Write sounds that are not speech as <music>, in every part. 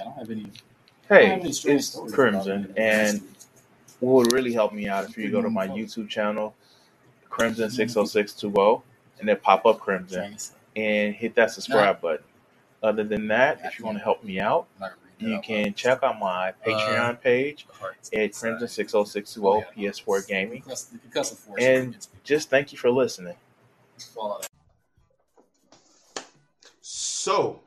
I don't have any. Hey, it's Crimson, and what would really help me out if you go to my YouTube channel, Crimson six oh six two oh, and then pop up Crimson and hit that subscribe button. Other than that, if you want to help me out, you can check out my Patreon page at Crimson six oh six two oh PS4 Gaming, and just thank you for listening. So,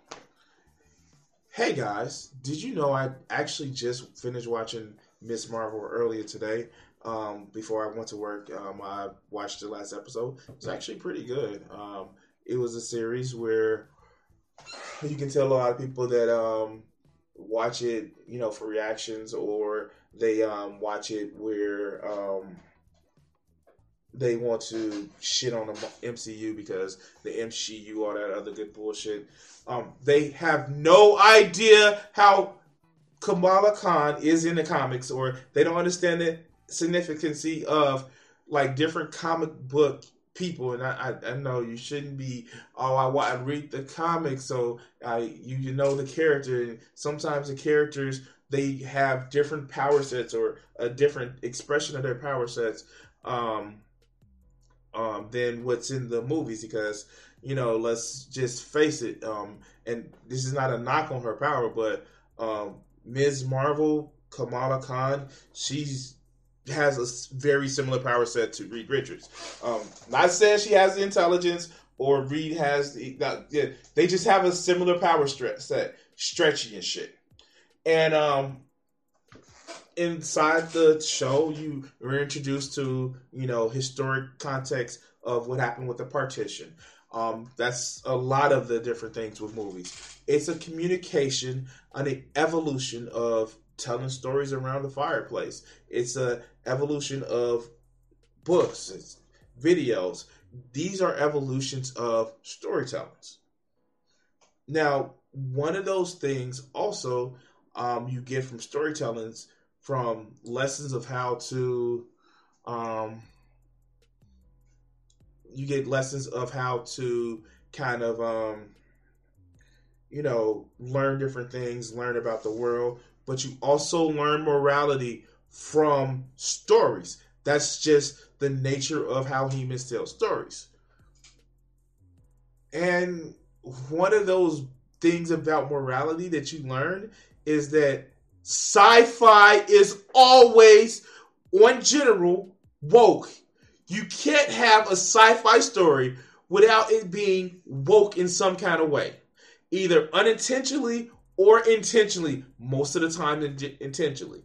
hey guys, did you know I actually just finished watching Miss Marvel earlier today? Um, before I went to work, um, I watched the last episode. It's actually pretty good. Um, it was a series where you can tell a lot of people that um, watch it, you know, for reactions, or they um, watch it where um, they want to shit on the MCU because the MCU, all that other good bullshit. Um, they have no idea how Kamala Khan is in the comics, or they don't understand the significance of like different comic book people. And I, I, I know you shouldn't be. Oh, I, I read the comics, so I you, you know the character. And sometimes the characters they have different power sets or a different expression of their power sets. Um, um, than what's in the movies because you know let's just face it um, and this is not a knock on her power but um, ms. Marvel kamala khan she's has a very similar power set to reed richards. Um, not saying she has the intelligence or reed has the yeah, they just have a similar power set stretchy and shit. And um inside the show you were introduced to you know historic context of what happened with the partition. Um, that's a lot of the different things with movies. It's a communication an evolution of telling stories around the fireplace. It's a evolution of books videos. These are evolutions of storytellings. Now one of those things also um, you get from storytellings from lessons of how to um, you get lessons of how to kind of um, you know learn different things learn about the world but you also learn morality from stories. That's just the nature of how humans tell stories. And one of those things about morality that you learn is that sci-fi is always on general woke. You can't have a sci-fi story without it being woke in some kind of way. Either unintentionally or intentionally most of the time intentionally.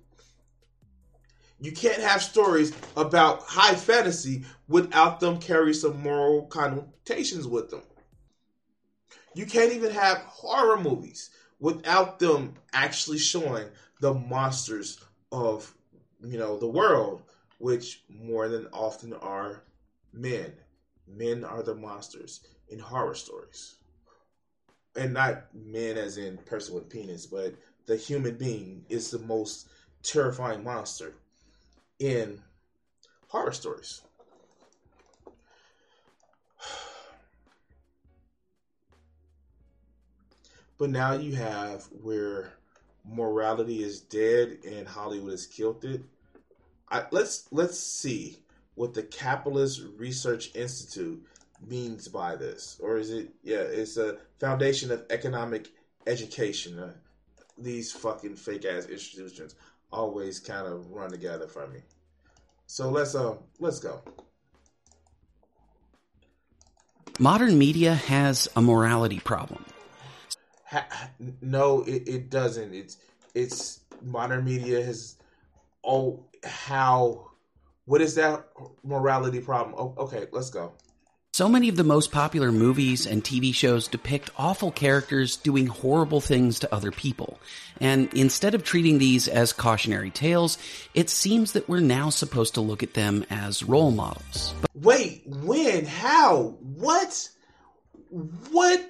You can't have stories about high fantasy without them carry some moral connotations with them. You can't even have horror movies without them actually showing the monsters of you know the world, which more than often are men. Men are the monsters in horror stories, and not men as in person with penis, but the human being is the most terrifying monster in horror stories. <sighs> But now you have where morality is dead and Hollywood has killed it. I, let's let's see what the Capitalist Research Institute means by this, or is it? Yeah, it's a foundation of economic education. Uh, these fucking fake ass institutions always kind of run together for me. So let's uh let's go. Modern media has a morality problem ha- no, it, it doesn't. It's it's modern media has oh how what is that morality problem? Oh, okay, let's go. So many of the most popular movies and TV shows depict awful characters doing horrible things to other people. And instead of treating these as cautionary tales, it seems that we're now supposed to look at them as role models. But Wait, when? How? What? What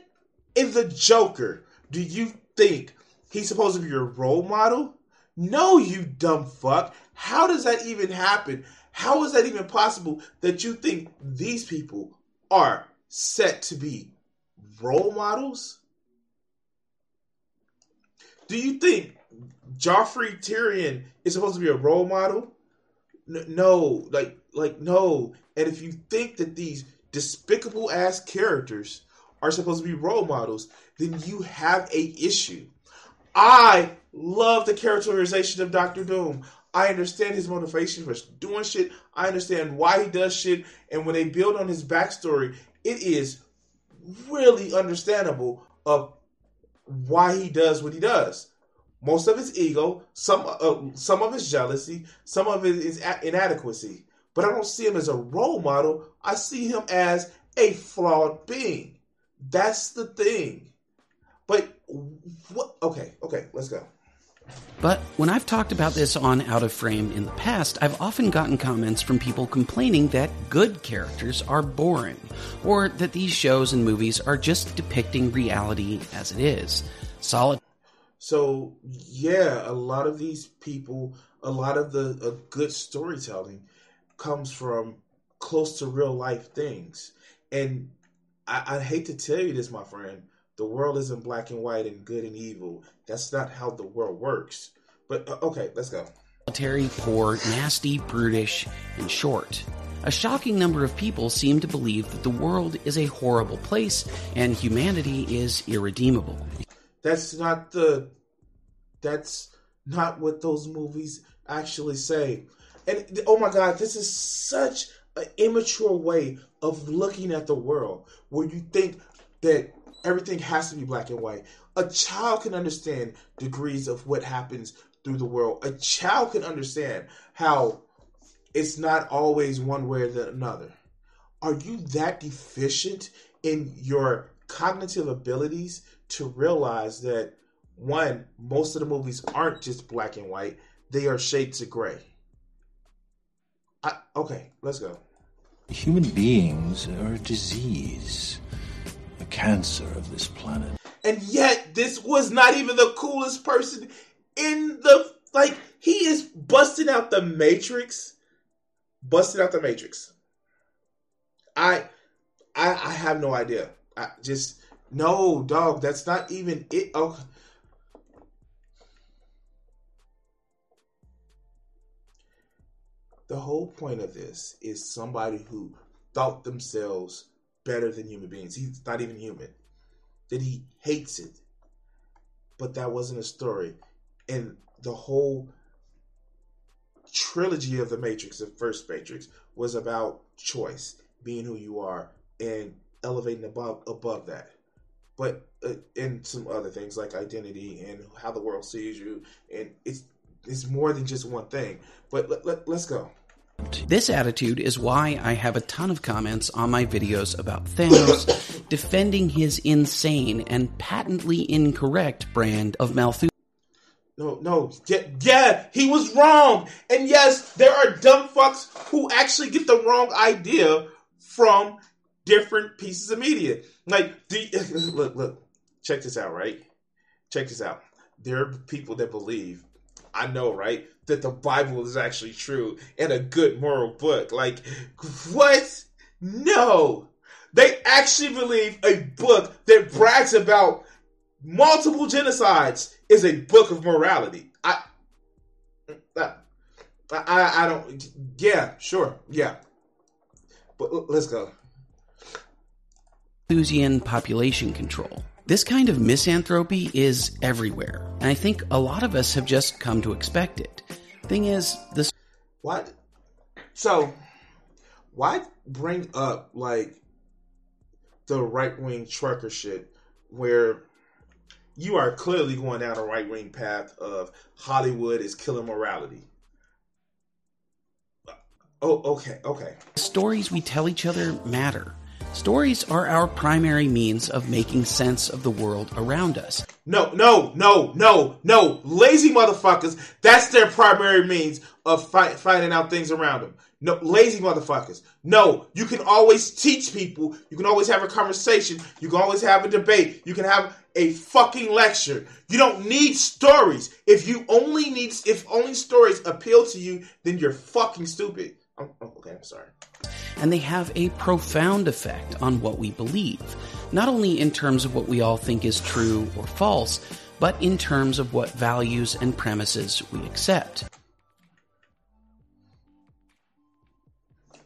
in the Joker do you think he's supposed to be your role model? No, you dumb fuck. How does that even happen? How is that even possible that you think these people are set to be role models? Do you think Joffrey Tyrion is supposed to be a role model? no, like like no. And if you think that these despicable ass characters are supposed to be role models, then you have a issue. I love the characterization of Doctor Doom. I understand his motivation for doing shit. I understand why he does shit. And when they build on his backstory, it is really understandable of why he does what he does. Most of his ego, some uh, some of his jealousy, some of his inadequacy. But I don't see him as a role model. I see him as a flawed being. That's the thing. But what? Okay, okay, let's go. But when I've talked about this on Out of Frame in the past, I've often gotten comments from people complaining that good characters are boring, or that these shows and movies are just depicting reality as it is. Solid. So, yeah, a lot of these people, a lot of the uh, good storytelling comes from close to real life things. And I, I hate to tell you this, my friend, the world isn't black and white and good and evil. That's not how the world works. But uh, okay, let's go. Military, poor, nasty, brutish, and short. A shocking number of people seem to believe that the world is a horrible place and humanity is irredeemable. That's not the. That's not what those movies actually say. And oh my God, this is such an immature way of looking at the world where you think that everything has to be black and white. A child can understand degrees of what happens through the world. A child can understand how it's not always one way or the another. Are you that deficient in your cognitive abilities to realize that one, most of the movies aren't just black and white, they are shades of gray. I, okay, let's go. Human beings are a disease, a cancer of this planet. And yet, this was not even the coolest person in the. Like, he is busting out the Matrix. Busting out the Matrix. I. I, I have no idea. I just. No, dog, that's not even it. Oh. The whole point of this is somebody who thought themselves better than human beings. He's not even human. That he hates it. But that wasn't a story. And the whole trilogy of the Matrix, the first Matrix, was about choice, being who you are, and elevating above above that. But uh, some other things like identity and how the world sees you, and it's it's more than just one thing. But let, let, let's go. This attitude is why I have a ton of comments on my videos about Thanos <coughs> defending his insane and patently incorrect brand of Malthusian. No, no, yeah, yeah, he was wrong. And yes, there are dumb fucks who actually get the wrong idea from different pieces of media. Like, the, <laughs> look, look, check this out, right? Check this out. There are people that believe I know, right? That the Bible is actually true and a good moral book. Like, what? No. They actually believe a book that brags about multiple genocides is a book of morality. I, I, I, don't. Yeah, sure, yeah. But let's go. Malthusian population control. This kind of misanthropy is everywhere, and I think a lot of us have just come to expect it. Thing is, this. What? So, why bring up, like, the right wing trucker shit where you are clearly going down a right wing path of Hollywood is killing morality? Oh, okay, okay. The stories we tell each other matter. Stories are our primary means of making sense of the world around us. No, no, no, no, no. Lazy motherfuckers. That's their primary means of fight, finding out things around them. No, lazy motherfuckers. No, you can always teach people. You can always have a conversation. You can always have a debate. You can have a fucking lecture. You don't need stories. If you only need, if only stories appeal to you, then you're fucking stupid. Oh, oh, okay, I'm sorry. And they have a profound effect on what we believe, not only in terms of what we all think is true or false, but in terms of what values and premises we accept.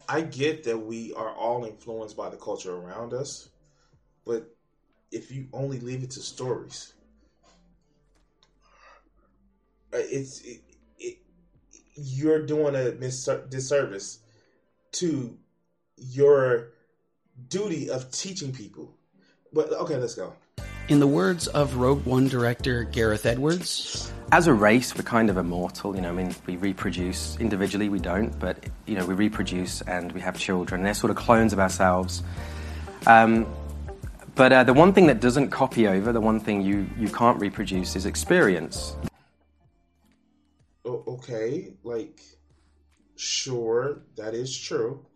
I get that we are all influenced by the culture around us, but if you only leave it to stories, uh, it's it, it, you're doing a mis- disservice to your duty of teaching people. But okay, let's go. In the words of Rogue One director Gareth Edwards, as a race, we're kind of immortal. You know, I mean, we reproduce individually, we don't, but you know, we reproduce and we have children. They're sort of clones of ourselves. Um, but uh, the one thing that doesn't copy over, the one thing you, you can't reproduce is experience. Okay, like, sure, that is true.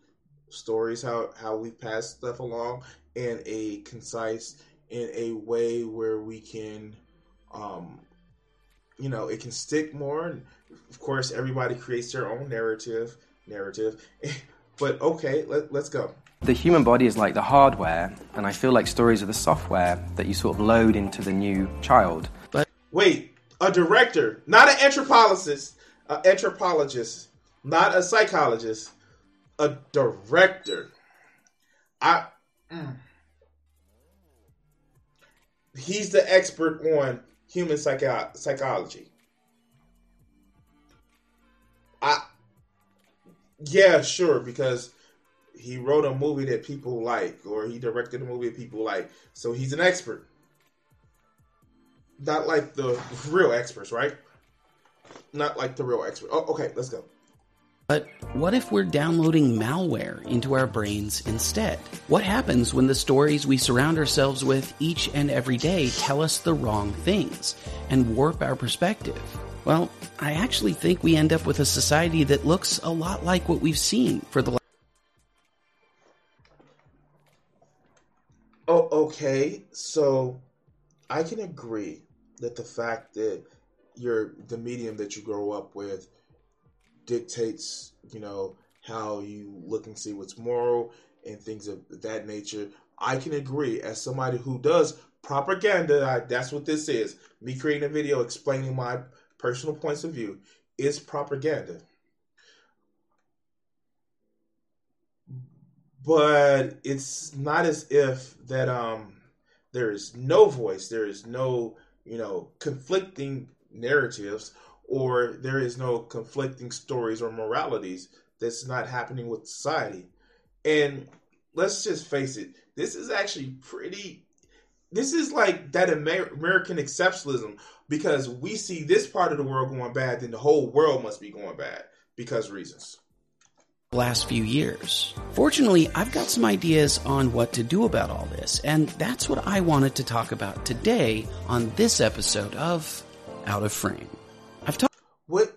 Stories, how, how we pass stuff along in a concise, in a way where we can, um, you know, it can stick more. And of course, everybody creates their own narrative, narrative. <laughs> but okay, let, let's go. The human body is like the hardware, and I feel like stories are the software that you sort of load into the new child. But wait, a director, not an anthropologist, an anthropologist, not a psychologist, a director. I. Mm. He's the expert on human psycho- psychology. I. Yeah, sure, because he wrote a movie that people like, or he directed a movie that people like. So he's an expert. Not like the real experts, right? Not like the real expert. Oh, okay, let's go. But what if we're downloading malware into our brains instead? What happens when the stories we surround ourselves with each and every day tell us the wrong things and warp our perspective? Well, I actually think we end up with a society that looks a lot like what we've seen for the last Oh, okay. So I can agree that the fact that your the medium that you grow up with dictates, you know, how you look and see what's moral and things of that nature. I can agree as somebody who does propaganda. I, that's what this is. Me creating a video explaining my personal points of view is propaganda. but it's not as if that um there is no voice there is no you know conflicting narratives or there is no conflicting stories or moralities that's not happening with society and let's just face it this is actually pretty this is like that Amer- american exceptionalism because we see this part of the world going bad then the whole world must be going bad because reasons last few years. Fortunately, I've got some ideas on what to do about all this, and that's what I wanted to talk about today on this episode of Out of Frame. I've talked. Wait,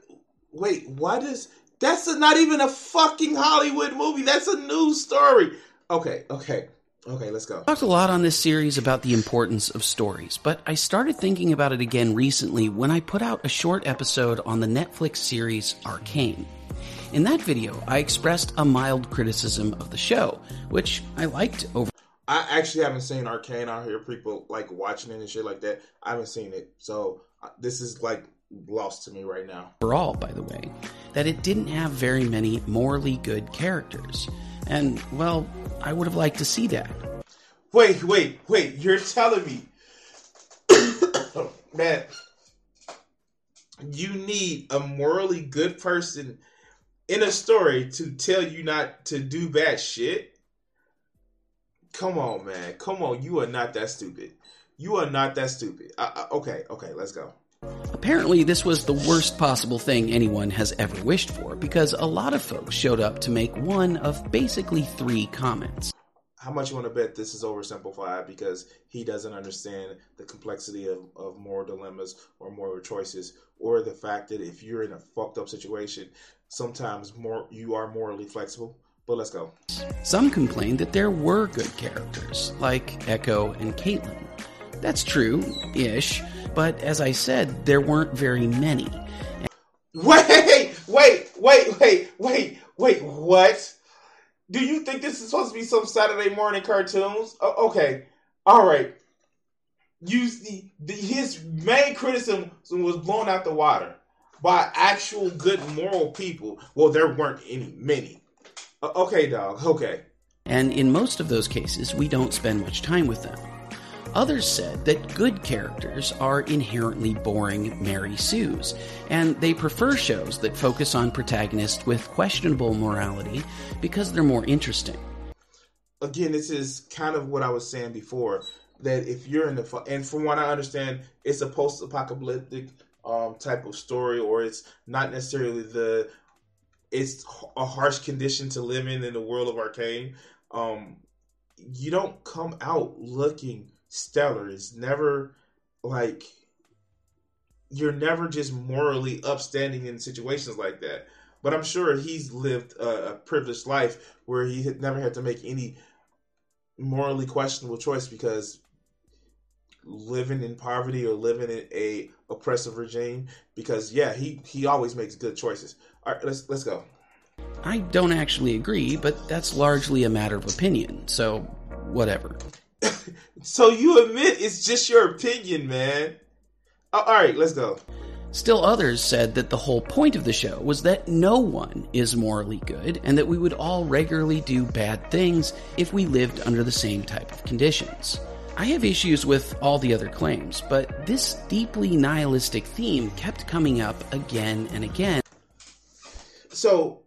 wait, what is. That's a, not even a fucking Hollywood movie. That's a news story. Okay, okay. Okay, let's go. Talked a lot on this series about the importance of stories, but I started thinking about it again recently when I put out a short episode on the Netflix series Arcane. In that video, I expressed a mild criticism of the show, which I liked over. I actually haven't seen Arcane. I hear people like watching it and shit like that. I haven't seen it, so this is like lost to me right now. Overall, by the way, that it didn't have very many morally good characters, and well, I would have liked to see that. Wait, wait, wait! You're telling me <coughs> that you need a morally good person in a story to tell you not to do bad shit. Come on, man. Come on. You are not that stupid. You are not that stupid. Uh, uh, okay, okay, let's go. Apparently, this was the worst possible thing anyone has ever wished for because a lot of folks showed up to make one of basically three comments. how much you want to bet this is oversimplified because he doesn't understand the complexity of, of moral dilemmas or moral choices, or the fact that if you're in a fucked up situation, sometimes more you are morally flexible. But let's go. Some complained that there were good characters, like Ekko and Caitlyn. That's true ish, but as I said, there weren't very many. Wait, wait, wait, wait, wait, wait, what? Do you think this is supposed to be some Saturday morning cartoons? okay, all right. You the, the, his main criticism was blown out the water by actual good moral people. Well, there weren't any many. Okay, dog. Okay. And in most of those cases, we don't spend much time with them. Others said that good characters are inherently boring Mary Sue's, and they prefer shows that focus on protagonists with questionable morality because they're more interesting. Again, this is kind of what I was saying before that if you're in the and from what I understand, it's a post-apocalyptic um, type of story, or it's not necessarily the it's a harsh condition to live in in the world of arcane. Um, you don't come out looking stellar. It's never like you're never just morally upstanding in situations like that. But I'm sure he's lived a, a privileged life where he had never had to make any morally questionable choice because living in poverty or living in a oppressive regime because yeah he he always makes good choices all right let's let's go i don't actually agree but that's largely a matter of opinion so whatever <laughs> so you admit it's just your opinion man oh, all right let's go Still others said that the whole point of the show was that no one is morally good and that we would all regularly do bad things if we lived under the same type of conditions. I have issues with all the other claims, but this deeply nihilistic theme kept coming up again and again. So,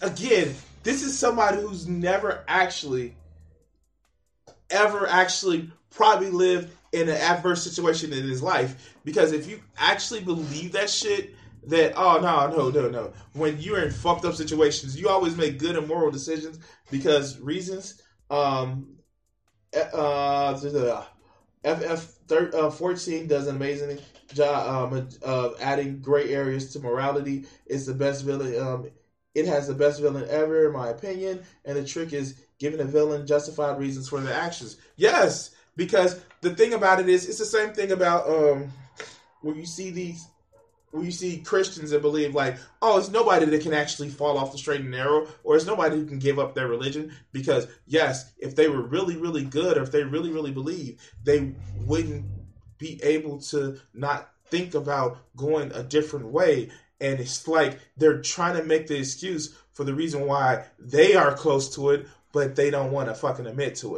again, this is somebody who's never actually, ever actually probably lived in an adverse situation in his life. Because if you actually believe that shit, that oh no no no no when you're in fucked up situations you always make good and moral decisions because reasons um uh, FF uh, 14 does an amazing job um, of adding gray areas to morality. It's the best villain. Um, it has the best villain ever, in my opinion. And the trick is giving the villain justified reasons for their actions. Yes, because the thing about it is, it's the same thing about um, when you see these when you see Christians that believe like, oh, it's nobody that can actually fall off the straight and narrow, or it's nobody who can give up their religion. Because yes, if they were really, really good, or if they really, really believe, they wouldn't be able to not think about going a different way. And it's like they're trying to make the excuse for the reason why they are close to it, but they don't want to fucking admit to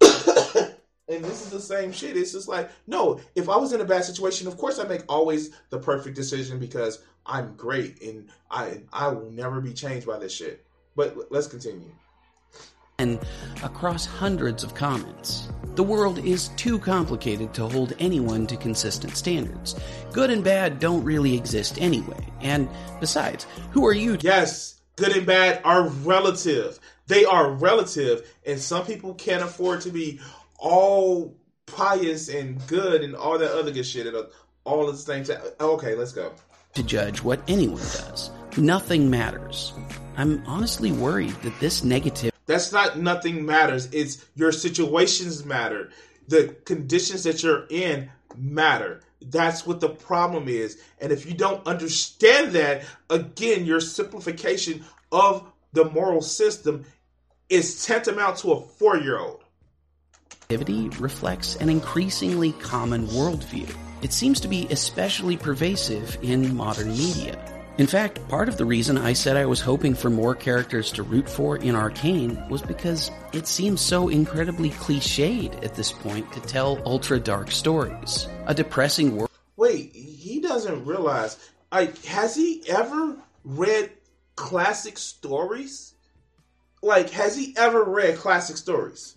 it. <coughs> And this is the same shit. It's just like, no, if I was in a bad situation, of course I make always the perfect decision because I'm great and I I will never be changed by this shit. But let's continue. And across hundreds of comments, the world is too complicated to hold anyone to consistent standards. Good and bad don't really exist anyway. And besides, who are you? To- yes, good and bad are relative. They are relative, and some people can't afford to be all pious and good and all that other good shit all at the same time. Okay, let's go. To judge what anyone does, nothing matters. I'm honestly worried that this negative. That's not nothing matters. It's your situations matter. The conditions that you're in matter. That's what the problem is. And if you don't understand that, again, your simplification of the moral system is tantamount to a four year old activity reflects an increasingly common worldview. It seems to be especially pervasive in modern media. In fact, part of the reason I said I was hoping for more characters to root for in Arcane was because it seems so incredibly cliched at this point to tell ultra dark stories. A depressing world. Wait, he doesn't realize. Like, has he ever read classic stories? Like, has he ever read classic stories?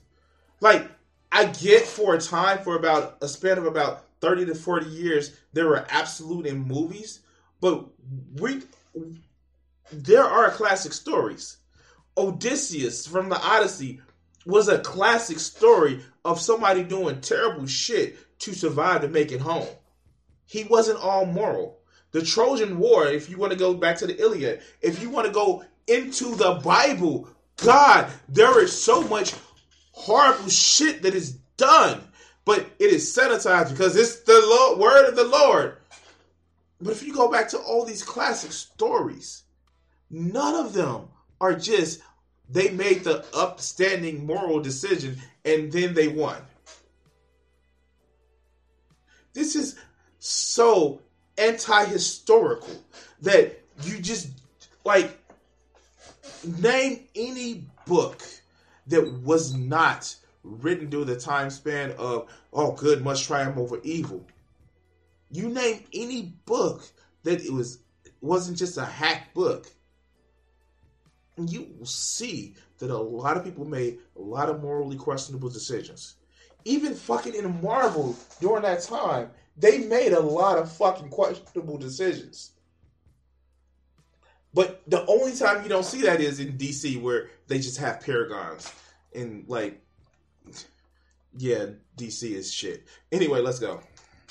Like, I get for a time, for about a span of about 30 to 40 years, there were absolute in movies, but we there are classic stories. Odysseus from the Odyssey was a classic story of somebody doing terrible shit to survive to make it home. He wasn't all moral. The Trojan War, if you want to go back to the Iliad, if you want to go into the Bible, God, there is so much horrible shit that is done, but it is sanitized because it's the Lord, word of the Lord. But if you go back to all these classic stories, none of them are just they made the upstanding moral decision and then they won. This is so anti-historical that you just like name any book that was not written during the time span of oh good must triumph over evil you name any book that it was wasn't just a hack book and you will see that a lot of people made a lot of morally questionable decisions even fucking in marvel during that time they made a lot of fucking questionable decisions but the only time you don't see that is in DC, where they just have paragons and like, yeah, DC is shit. Anyway, let's go.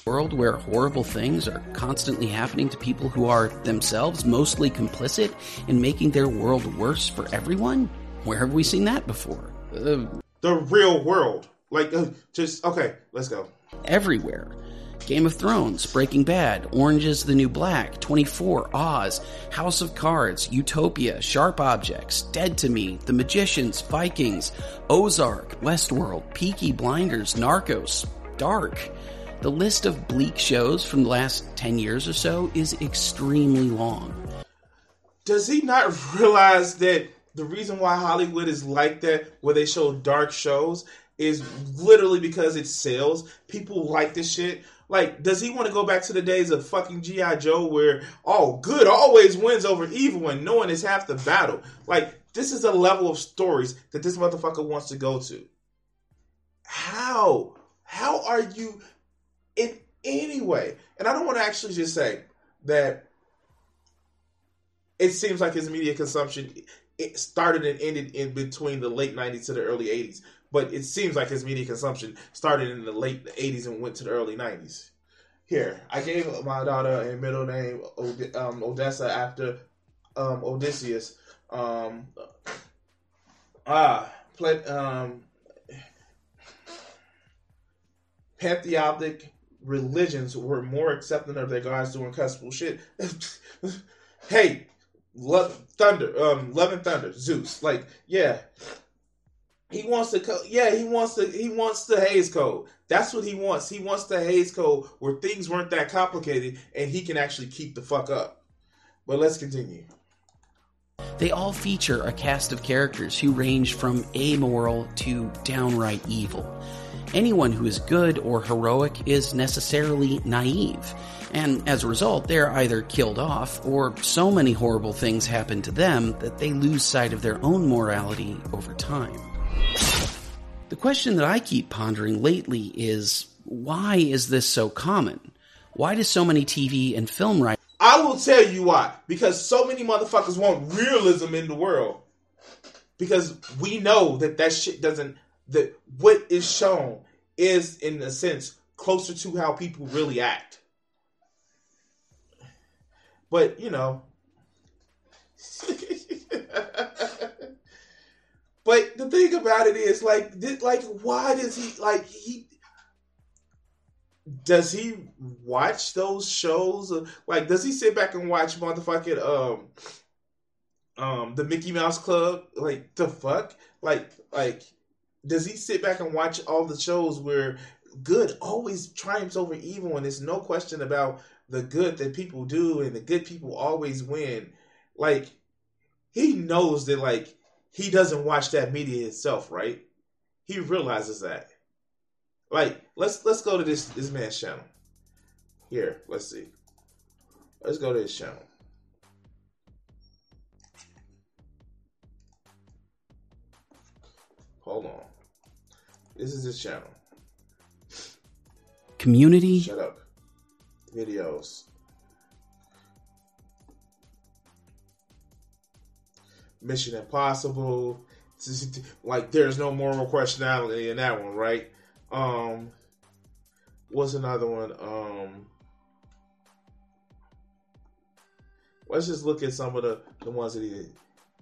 World where horrible things are constantly happening to people who are themselves mostly complicit in making their world worse for everyone? Where have we seen that before? Uh, the real world. Like, uh, just, okay, let's go. Everywhere. Game of Thrones, Breaking Bad, Orange is the New Black, 24, Oz, House of Cards, Utopia, Sharp Objects, Dead to Me, The Magicians, Vikings, Ozark, Westworld, Peaky Blinders, Narcos, Dark. The list of bleak shows from the last 10 years or so is extremely long. Does he not <laughs> realize that the reason why Hollywood is like that, where they show dark shows, is literally because it sells? People like this shit. Like, does he want to go back to the days of fucking G.I. Joe where, oh, good always wins over evil and no one is half the battle? Like, this is a level of stories that this motherfucker wants to go to. How? How are you in any way? And I don't want to actually just say that it seems like his media consumption it started and ended in between the late 90s to the early 80s but it seems like his media consumption started in the late 80s and went to the early 90s. Here, I gave my daughter a middle name um, Odessa after um, Odysseus. Um, ah, played, um, pantheistic religions were more accepting of their gods doing cussful shit. <laughs> hey, love thunder, um, love and thunder, Zeus. Like, yeah, he wants to, co- yeah, he wants to, he wants the Hays Code. That's what he wants. He wants the Hays Code where things weren't that complicated and he can actually keep the fuck up. But let's continue. They all feature a cast of characters who range from amoral to downright evil. Anyone who is good or heroic is necessarily naive, and as a result, they're either killed off or so many horrible things happen to them that they lose sight of their own morality over time. The question that I keep pondering lately is why is this so common? Why do so many TV and film writers? I will tell you why. Because so many motherfuckers want realism in the world. Because we know that that shit doesn't. That what is shown is, in a sense, closer to how people really act. But you know. <laughs> But the thing about it is, like, did, like, why does he like he? Does he watch those shows? Like, does he sit back and watch motherfucking um, um, the Mickey Mouse Club? Like, the fuck? Like, like, does he sit back and watch all the shows where good always triumphs over evil, and there's no question about the good that people do, and the good people always win? Like, he knows that, like he doesn't watch that media itself, right? He realizes that. Like, let's let's go to this this man's channel. Here, let's see. Let's go to his channel. Hold on. This is his channel. Community. Shut up. Videos. Mission Impossible. Like there's no moral questionality in that one, right? Um, what's another one? Um, let's just look at some of the the ones that he did.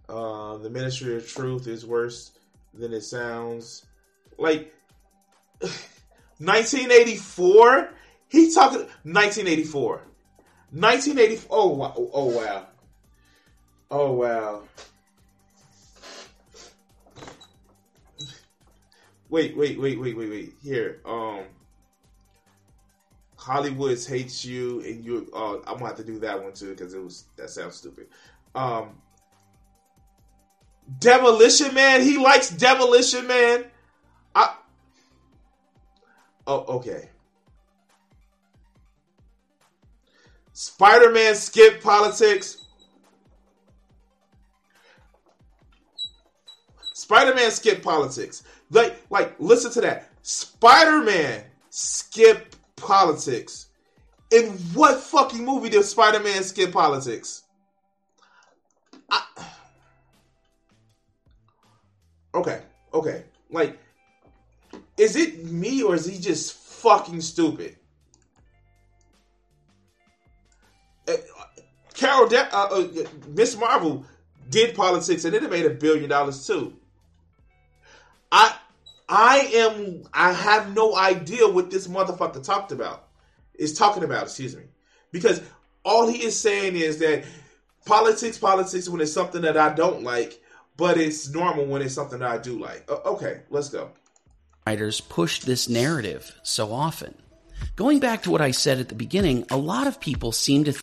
Uh, the Ministry of Truth is worse than it sounds. Like <sighs> 1984. He talking 1984. 1984. Oh wow. Oh wow. Oh wow. Wait, wait, wait, wait, wait, wait. Here, um, Hollywood hates you, and you. Uh, I'm gonna have to do that one too because it was that sounds stupid. Um, Demolition Man. He likes Demolition Man. Oh, okay. Spider Man skip politics. Spider Man skip politics. Like, like, listen to that. Spider Man skip politics. In what fucking movie did Spider Man skip politics? I... Okay, okay. Like, is it me or is he just fucking stupid? Uh, Carol, De- uh, uh, Miss Marvel did politics and it made a billion dollars too. I I am I have no idea what this motherfucker talked about. Is talking about, excuse me. Because all he is saying is that politics, politics when it's something that I don't like, but it's normal when it's something that I do like. Okay, let's go. Writers push this narrative so often. Going back to what I said at the beginning, a lot of people seem to. Th-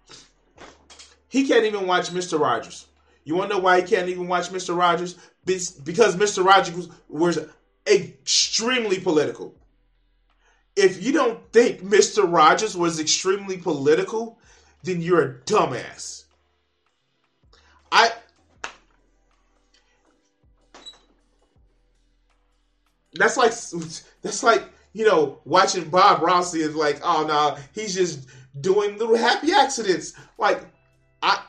he can't even watch Mr. Rogers. You want to know why he can't even watch Mr. Rogers? Because Mr. Rogers was, was extremely political. If you don't think Mr. Rogers was extremely political, then you're a dumbass. I that's like that's like you know watching Bob Rossi is like oh no he's just doing little happy accidents like I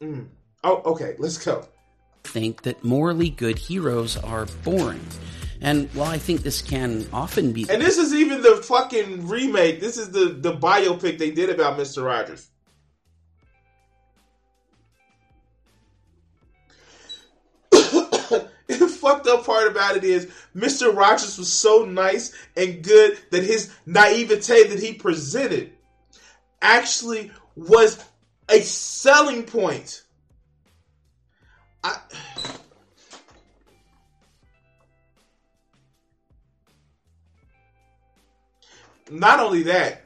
mm, oh okay let's go think that morally good heroes are boring and while I think this can often be, and this is even the fucking remake. This is the the biopic they did about Mister Rogers. Fucked up part about it is Mr. Rogers was so nice and good that his naivete that he presented actually was a selling point. I <sighs> not only that,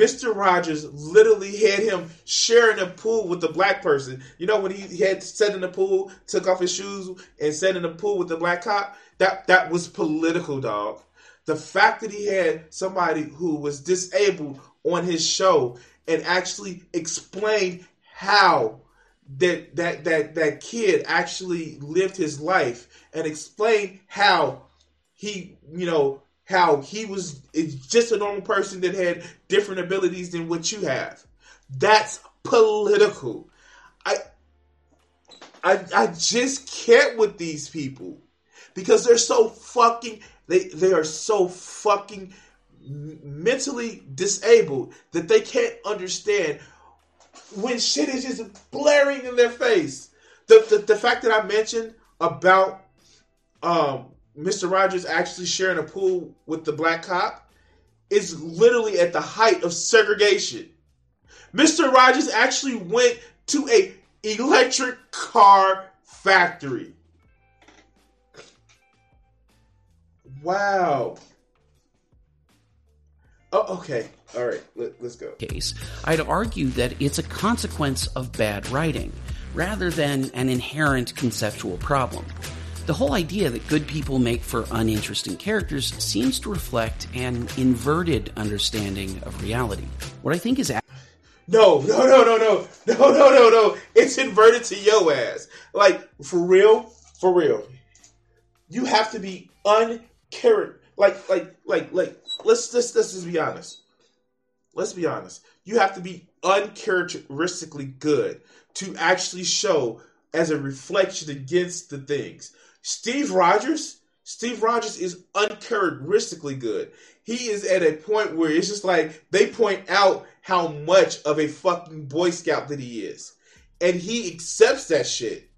Mr. Rogers literally had him sharing a pool with the black person. You know when he had sat in the pool, took off his shoes, and sat in the pool with the black cop. That that was political, dog. The fact that he had somebody who was disabled on his show and actually explained how that that that that kid actually lived his life and explained how he you know how he was just a normal person that had different abilities than what you have. That's political. I I I just can't with these people because they're so fucking they they are so fucking mentally disabled that they can't understand when shit is just blaring in their face. The the, the fact that I mentioned about um Mr. Rogers actually sharing a pool with the black cop is literally at the height of segregation. Mr. Rogers actually went to a electric car factory. Wow. Oh, okay. All right. Let, us go. Case, I'd argue that it's a consequence of bad writing rather than an inherent conceptual problem. The whole idea that good people make for uninteresting characters seems to reflect an inverted understanding of reality. What I think is. No, no, no, no, no, no, no, no, no. It's inverted to yo ass. Like, for real, for real. You have to be uncharacter. Like, like, like, like, let's, let's, let's just be honest. Let's be honest. You have to be uncharacteristically good to actually show as a reflection against the things. Steve Rogers, Steve Rogers is uncharacteristically good. He is at a point where it's just like they point out how much of a fucking Boy Scout that he is. And he accepts that shit.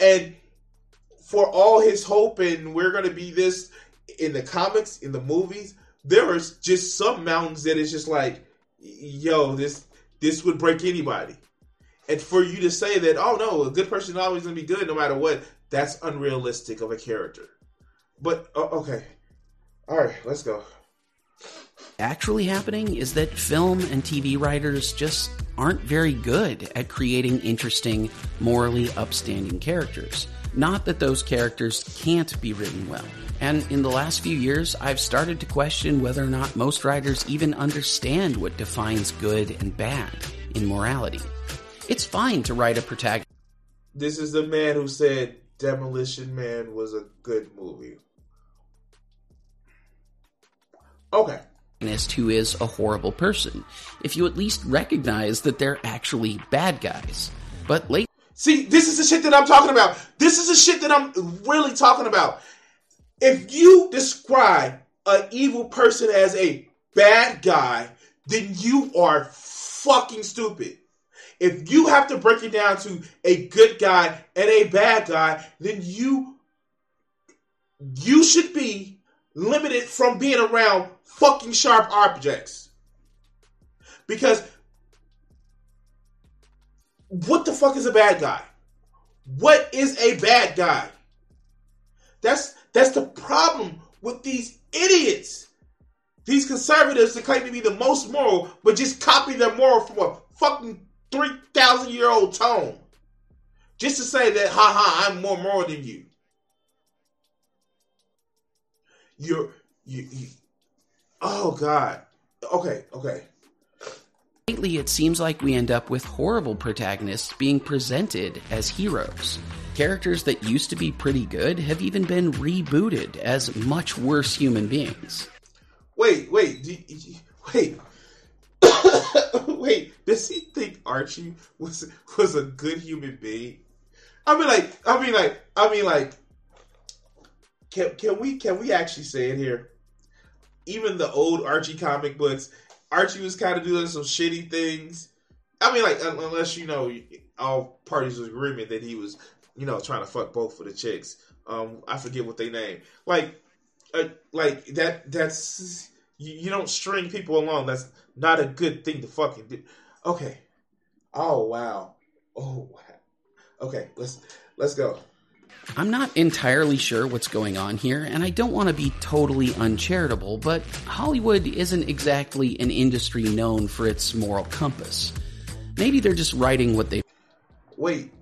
And for all his hope and we're going to be this in the comics, in the movies, there is just some mountains that is just like, yo, this this would break anybody. And for you to say that, oh no, a good person is always going to be good no matter what, that's unrealistic of a character. But uh, okay, all right, let's go. Actually, happening is that film and TV writers just aren't very good at creating interesting, morally upstanding characters. Not that those characters can't be written well. And in the last few years, I've started to question whether or not most writers even understand what defines good and bad in morality. It's fine to write a protagonist. This is the man who said Demolition Man was a good movie. Okay. Who is a horrible person, if you at least recognize that they're actually bad guys. But late. See, this is the shit that I'm talking about. This is the shit that I'm really talking about. If you describe an evil person as a bad guy, then you are fucking stupid. If you have to break it down to a good guy and a bad guy, then you you should be limited from being around fucking sharp objects. Because what the fuck is a bad guy? What is a bad guy? That's that's the problem with these idiots. These conservatives that claim to be the most moral, but just copy their moral from a fucking 3,000 year old tone. Just to say that, haha, I'm more moral than you. You're, you, you, oh God. Okay, okay. Lately, it seems like we end up with horrible protagonists being presented as heroes. Characters that used to be pretty good have even been rebooted as much worse human beings. Wait, wait, wait. <laughs> wait, does he think Archie was was a good human being? I mean like I mean like I mean like can can we can we actually say it here? Even the old Archie comic books, Archie was kind of doing some shitty things. I mean, like unless you know all parties was agreement that he was, you know, trying to fuck both of the chicks. Um, I forget what they name. Like, uh, like that. That's you, you don't string people along. That's not a good thing to fucking do. Okay. Oh wow. Oh wow. Okay, let's let's go. I'm not entirely sure what's going on here, and I don't want to be totally uncharitable, but Hollywood isn't exactly an industry known for its moral compass. Maybe they're just writing what they. Wait.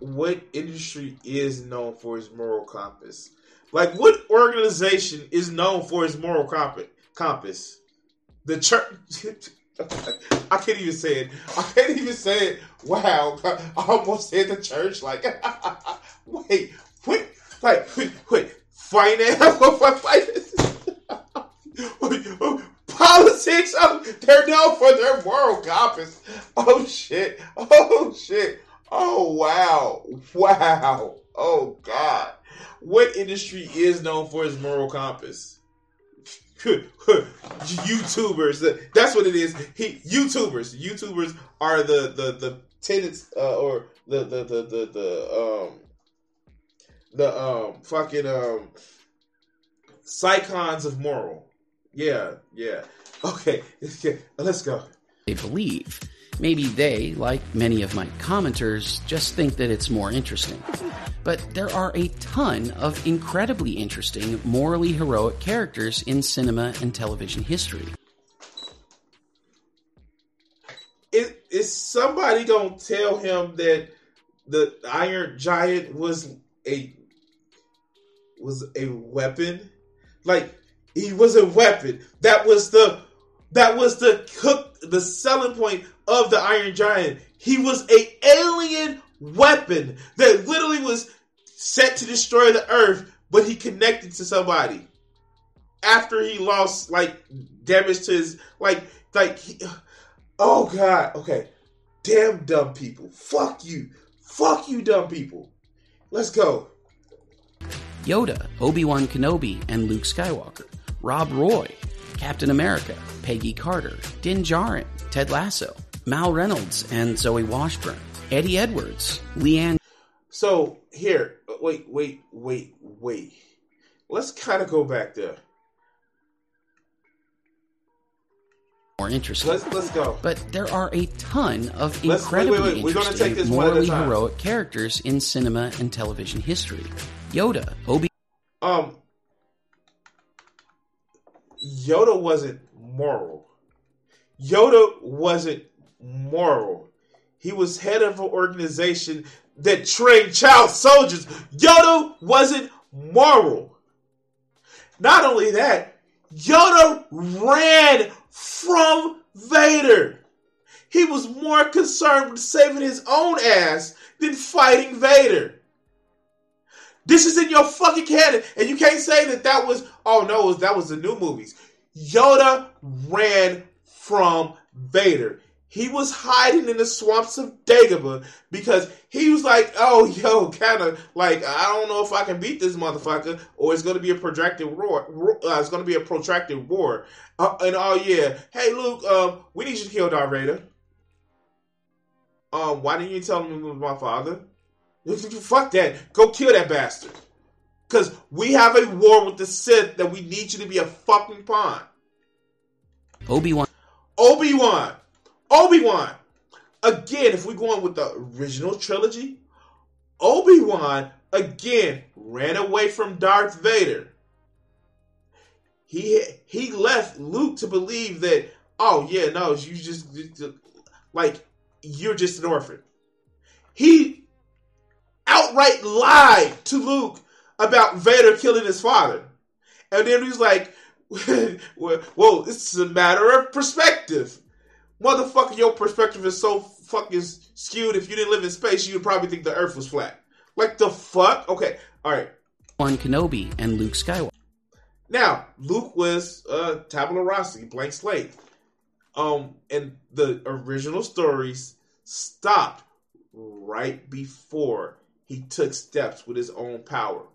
What industry is known for its moral compass? Like, what organization is known for its moral compass? The church. <laughs> I can't even say it. I can't even say it. Wow. <laughs> I almost said the church. Like, <laughs> wait, wait, like, wait, wait. Finance? Politics? Oh, they're known for their moral compass. Oh, shit. Oh, shit. Oh, wow. Wow. Oh, God. What industry is known for its moral compass? <laughs> YouTubers. That's what it is. He, YouTubers. YouTubers are the the the tenants uh, or the the the the, the um the um fucking um psychons of moral. Yeah, yeah. Okay, <laughs> let's go. They believe. Maybe they, like many of my commenters, just think that it's more interesting. But there are a ton of incredibly interesting, morally heroic characters in cinema and television history. Is, is somebody gonna tell him that the Iron Giant was a was a weapon? Like he was a weapon. That was the that was the cook the selling point of the Iron Giant. He was a alien weapon that literally was set to destroy the earth, but he connected to somebody after he lost like damage to his like like he, Oh God. Okay. Damn dumb people. Fuck you. Fuck you, dumb people. Let's go. Yoda, Obi Wan Kenobi, and Luke Skywalker. Rob Roy, Captain America, Peggy Carter, Din Djarin, Ted Lasso, Mal Reynolds and Zoe Washburn, Eddie Edwards, Leigh Anne. So here, wait, wait, wait, wait. Let's kind of go back there. More interesting. Let's let's go. But there are a ton of Let's- incredibly wait, wait, wait. Interesting, take this one at a morally heroic characters in cinema and television history. Yoda, Obi Um, Yoda wasn't moral. Yoda wasn't moral. He was head of an organization that trained child soldiers. Yoda wasn't moral. Not only that, Yoda ran from Vader. He was more concerned with saving his own ass than fighting Vader. This is in your fucking canon, and you can't say that that was. Oh no, that was the new movies. Yoda ran from Vader. He was hiding in the swamps of Dagobah because he was like, "Oh, yo, kind of like I don't know if I can beat this motherfucker, or it's going to be a protracted war. Uh, it's going to be a protracted war." Uh, and oh yeah, hey Luke, um, we need you to kill Darth Vader. Um, why didn't you tell me it was my father? <laughs> Fuck that. Go kill that bastard. Because we have a war with the Sith that we need you to be a fucking pawn. Obi-Wan. Obi Wan Obi Wan. Again, if we're going with the original trilogy, Obi Wan, again, ran away from Darth Vader. He he left Luke to believe that, oh, yeah, no, you just, like, you're just an orphan. He outright lied to Luke about Vader killing his father. And then he's like, <laughs> whoa, is a matter of perspective. Motherfucker, your perspective is so fucking skewed. If you didn't live in space, you would probably think the earth was flat. Like the fuck? Okay, alright. On Kenobi and Luke Skywalker. Now, Luke was uh tabula rasa, blank slate. Um, and the original stories stopped right before he took steps with his own power.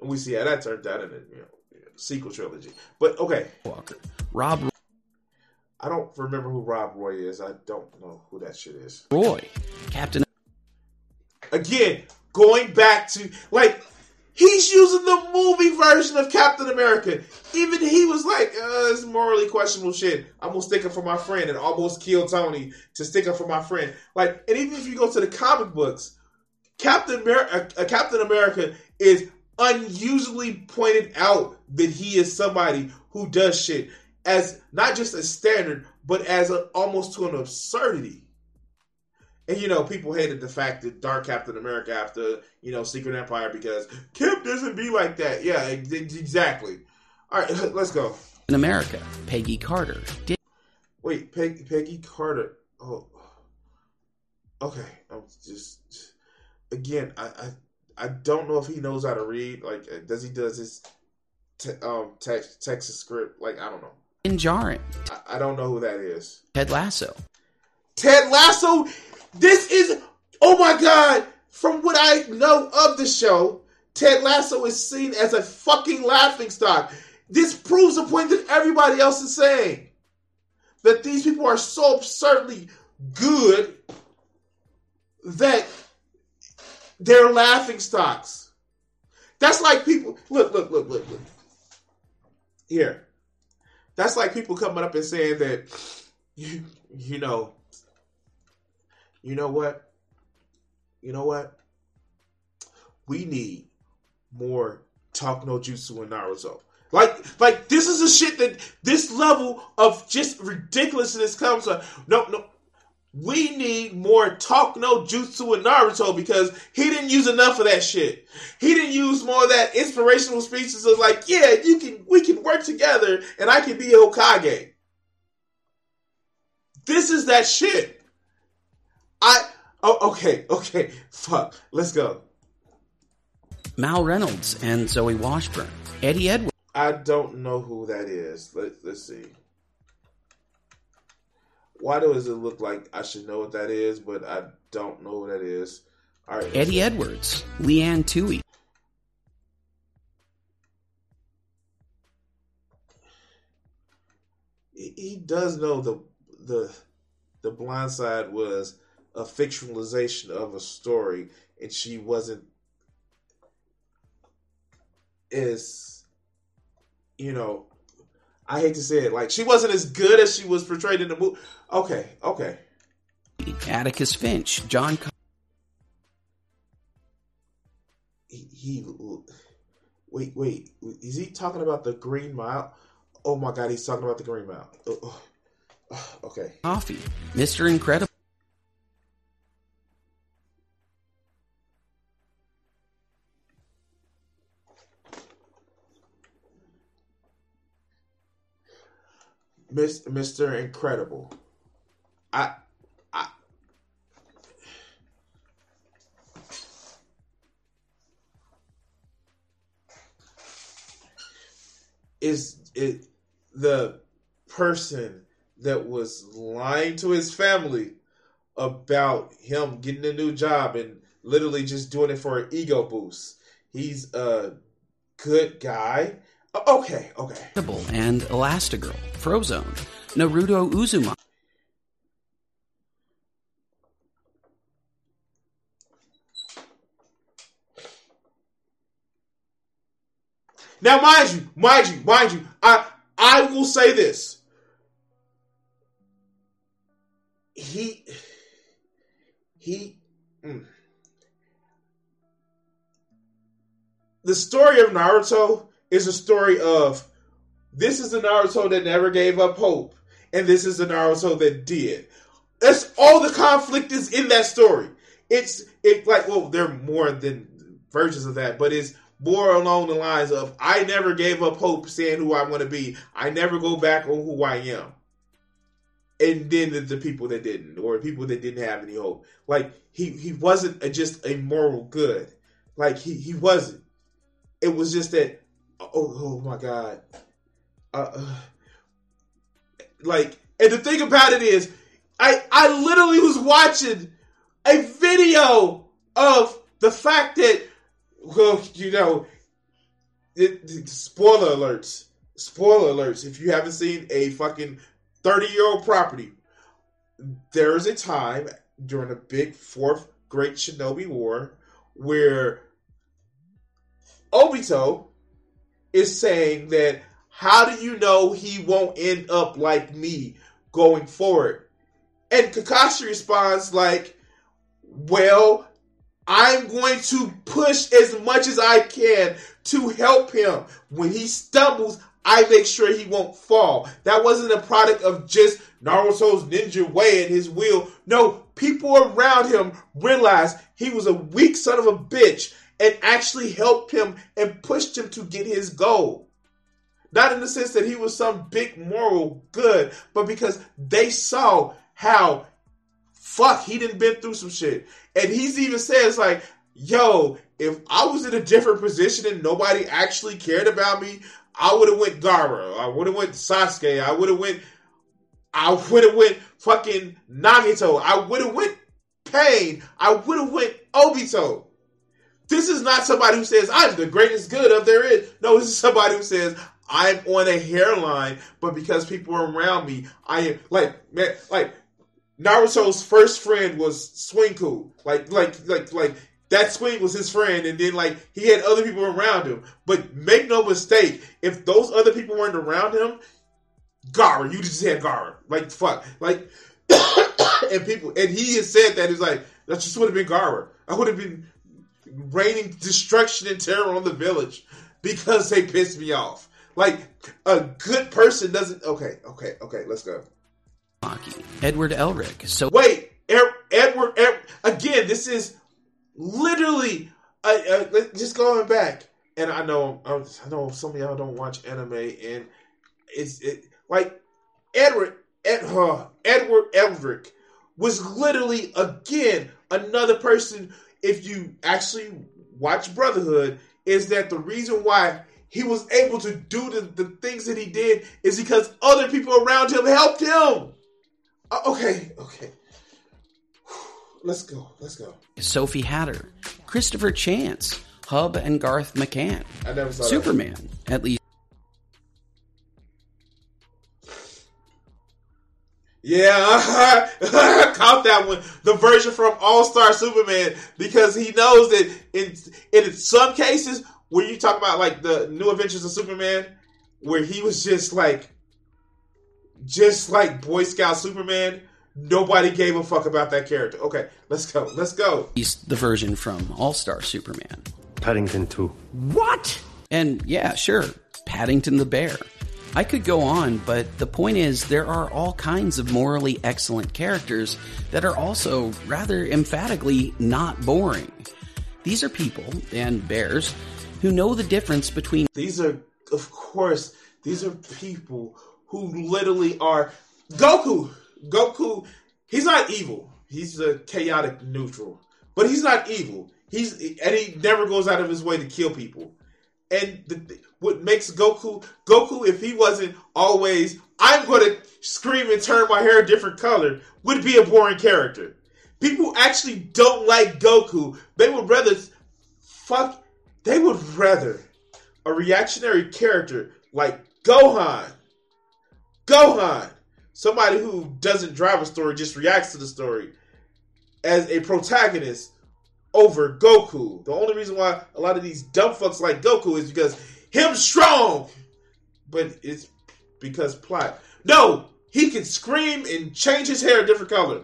And we see how that turned out in the you know, sequel trilogy. But okay, Walker, Rob I don't remember who Rob Roy is. I don't know who that shit is. Roy, Captain Again, going back to like he's using the movie version of Captain America. Even he was like, uh, "It's morally questionable shit." I'm gonna stick up for my friend and almost kill Tony to stick up for my friend. Like, and even if you go to the comic books, Captain America, uh, Captain America is unusually pointed out that he is somebody who does shit as not just a standard, but as a, almost to an absurdity. And you know, people hated the fact that Dark Captain America after you know Secret Empire because Kip doesn't be like that. Yeah, exactly. All right, <laughs> let's go. In America, Peggy Carter, Dick Wait, Peggy, Peggy Carter. Oh, okay. I'm just again. I, I I don't know if he knows how to read. Like, uh, does he does his te- um text Texas script? Like, I don't know. Djarin, I, I don't know who that is. Ted Lasso, Ted Lasso. This is oh my god. From what I know of the show, Ted Lasso is seen as a fucking laughing stock. This proves a point that everybody else is saying. That these people are so absurdly good that they're laughing stocks. That's like people look, look, look, look, look. Here. That's like people coming up and saying that you you know you know what? You know what? We need more talk no jutsu in Naruto. Like, like this is a shit that this level of just ridiculousness comes from. No, no. We need more talk no jutsu in Naruto because he didn't use enough of that shit. He didn't use more of that inspirational speeches of like, yeah, you can, we can work together and I can be a Hokage. This is that shit. I oh okay okay fuck let's go. Mal Reynolds and Zoe Washburn, Eddie Edwards, I don't know who that is. Let let's see. Why does it look like I should know what that is, but I don't know what that is? All right, Eddie Edwards, Leigh Anne Tuohy. He does know the the the Blind Side was a fictionalization of a story, and she wasn't as you know. I hate to say it, like she wasn't as good as she was portrayed in the movie. Okay, okay. Atticus Finch, John. He, he wait, wait. Is he talking about the Green Mile? Oh my God, he's talking about the Green Mile. Oh, oh, oh okay. Coffey, Mr. Incredible. Mr. Incredible. I I is it the person that was lying to his family about him getting a new job and literally just doing it for an ego boost. He's a good guy. Okay, okay. And Elastigirl, Frozone, Naruto Uzumaki. Now, mind you, mind you, mind you, I I will say this. He he mm. the story of Naruto is a story of this is the Naruto that never gave up hope, and this is the Naruto that did. That's all the conflict is in that story. It's it like well, there are more than versions of that, but it's more along the lines of I never gave up hope saying who I want to be. I never go back on who I am. And then the, the, people that didn't, or people that didn't have any hope. Like he he wasn't a, just a moral good. Like he he wasn't. It was just that. Oh, oh my god. Uh, <sighs> like, and the thing about it is, I I literally was watching a video of the fact that well, you know, it, it, spoiler alerts. Spoiler alerts. If you haven't seen a fucking 30 year old property, there is a time during the big fourth Great Shinobi War where Obito is saying that how do you know he won't end up like me going forward? And Kakashi responds like, well, I'm going to push as much as I can to help him. When he stumbles, I make sure he won't fall. That wasn't a product of just Naruto's ninja way and his will. No, people around him realized he was a weak son of a bitch and actually helped him and pushed him to get his goal. Not in the sense that he was some big moral good, but because they saw how fuck he didn't been through some shit. And he's even says like, yo, if I was in a different position and nobody actually cared about me, I would have went Gaara. I would have went Sasuke. I would have went. I would have went fucking Nagato. I would have went Pain. I would have went Obito. This is not somebody who says I'm the greatest good of there is. No, this is somebody who says I'm on a hairline, but because people are around me, I am like man, like Naruto's first friend was Suinku. Like, like, like, like that Swing was his friend, and then like he had other people around him. But make no mistake, if those other people weren't around him, Gaara, you just had Gaara. Like fuck, like, <coughs> and people, and he has said that he's like that just would have been Gaara. I would have been raining destruction and terror on the village because they pissed me off. Like a good person doesn't. Okay, okay, okay. Let's go. Edward Elric. So wait, er, Edward, again. This is literally uh, uh, just going back. And I know, I know some of y'all don't watch anime, and it's it, like Edward, Ed, uh, Edward Elric was literally again another person. If you actually watch Brotherhood, is that the reason why he was able to do the, the things that he did is because other people around him helped him. Uh, okay, okay. <sighs> Let's go. Let's go. Sophie Hatter, Christopher Chance, Hub and Garth McCann, I never saw Superman, at least. Yeah, <laughs> caught that one. The version from All Star Superman because he knows that in in some cases where you talk about like the New Adventures of Superman, where he was just like, just like Boy Scout Superman. Nobody gave a fuck about that character. Okay, let's go. Let's go. He's the version from All Star Superman. Paddington 2. What? And yeah, sure, Paddington the Bear. I could go on, but the point is, there are all kinds of morally excellent characters that are also rather emphatically not boring. These are people, and bears, who know the difference between. These are, of course, these are people who literally are Goku. Goku, he's not evil. He's a chaotic neutral, but he's not evil. He's and he never goes out of his way to kill people. And the, what makes Goku Goku, if he wasn't always, I'm to scream and turn my hair a different color, would be a boring character. People actually don't like Goku. They would rather fuck. They would rather a reactionary character like Gohan. Gohan, somebody who doesn't drive a story, just reacts to the story, as a protagonist over Goku. The only reason why a lot of these dumb fucks like Goku is because him strong, but it's because plot. No, he can scream and change his hair a different color,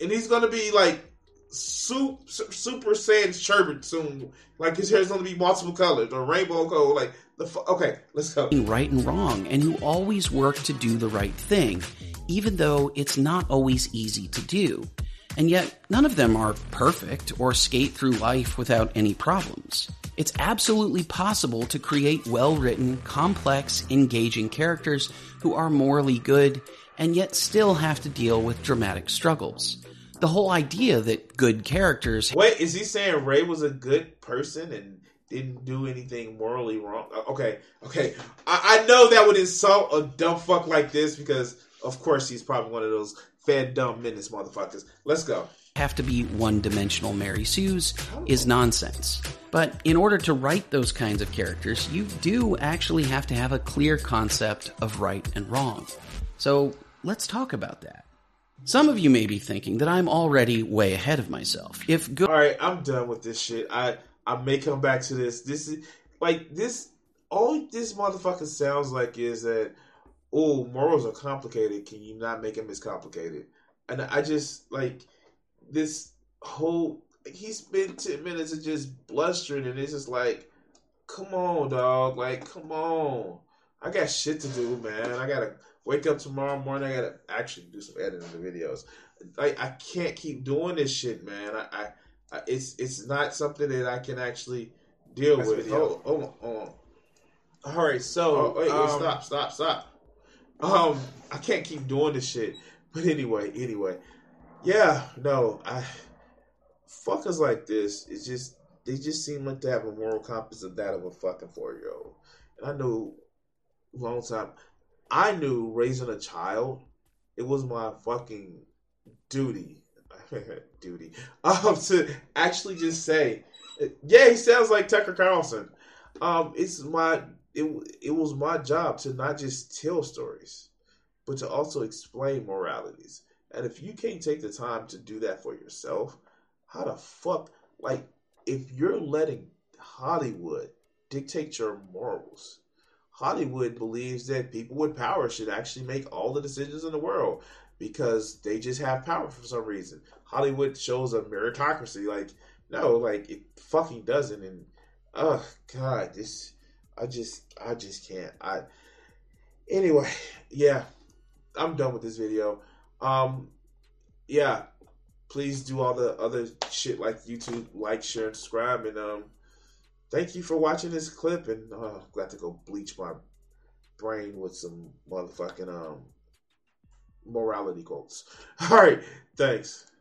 and he's gonna be like super, super Saiyan sherbet soon. Like his hair is gonna be multiple colors or rainbow color. Like the okay, let's go. Right and wrong, and who always work to do the right thing, even though it's not always easy to do. And yet, none of them are perfect or skate through life without any problems. It's absolutely possible to create well written, complex, engaging characters who are morally good and yet still have to deal with dramatic struggles. The whole idea that good characters. Wait, is he saying Ray was a good person and didn't do anything morally wrong? Uh, Okay, okay. I, I know that would insult a dumb fuck like this because, of course, he's probably one of those fed dumb menace motherfuckers. Let's go. have to be one dimensional Mary Sue's oh. is nonsense. But in order to write those kinds of characters, you do actually have to have a clear concept of right and wrong. So let's talk about that. Some of you may be thinking that I'm already way ahead of myself. If good All right, I'm done with this shit. I I may come back to this. This is like this. All this motherfucker sounds like is that oh morals are complicated. Can you not make them as complicated? And I just like this whole. He spent ten minutes of just blustering, and it's just like, come on, dog. Like, come on. I got shit to do, man. I gotta wake up tomorrow morning. I gotta actually do some editing of the videos. Like, I can't keep doing this shit, man. I, I, I it's it's not something that I can actually deal Next with. video. Hold, hold on, hold on. All right, so Oh, wait, wait, um, stop, stop, stop. Um, I can't keep doing this shit. But anyway, anyway, yeah, no, I fuckers like this. It's just they just seem like to have a moral compass of that of a fucking four year old. And I knew long time. I knew raising a child. It was my fucking duty, <laughs> duty, um, to actually just say, yeah, he sounds like Tucker Carlson. Um, it's my it it was my job to not just tell stories, but to also explain moralities. And if you can't take the time to do that for yourself, how the fuck like if you're letting Hollywood dictate your morals, Hollywood believes that people with power should actually make all the decisions in the world because they just have power for some reason. Hollywood shows a meritocracy. Like, no, like it fucking doesn't. And oh god, this I just I just can't. I anyway, yeah, I'm done with this video. Um, yeah, please do all the other shit like YouTube, like, share, and subscribe. And um, thank you for watching this clip. And uh, glad to go bleach my brain with some motherfucking um morality quotes. <laughs> All right, thanks.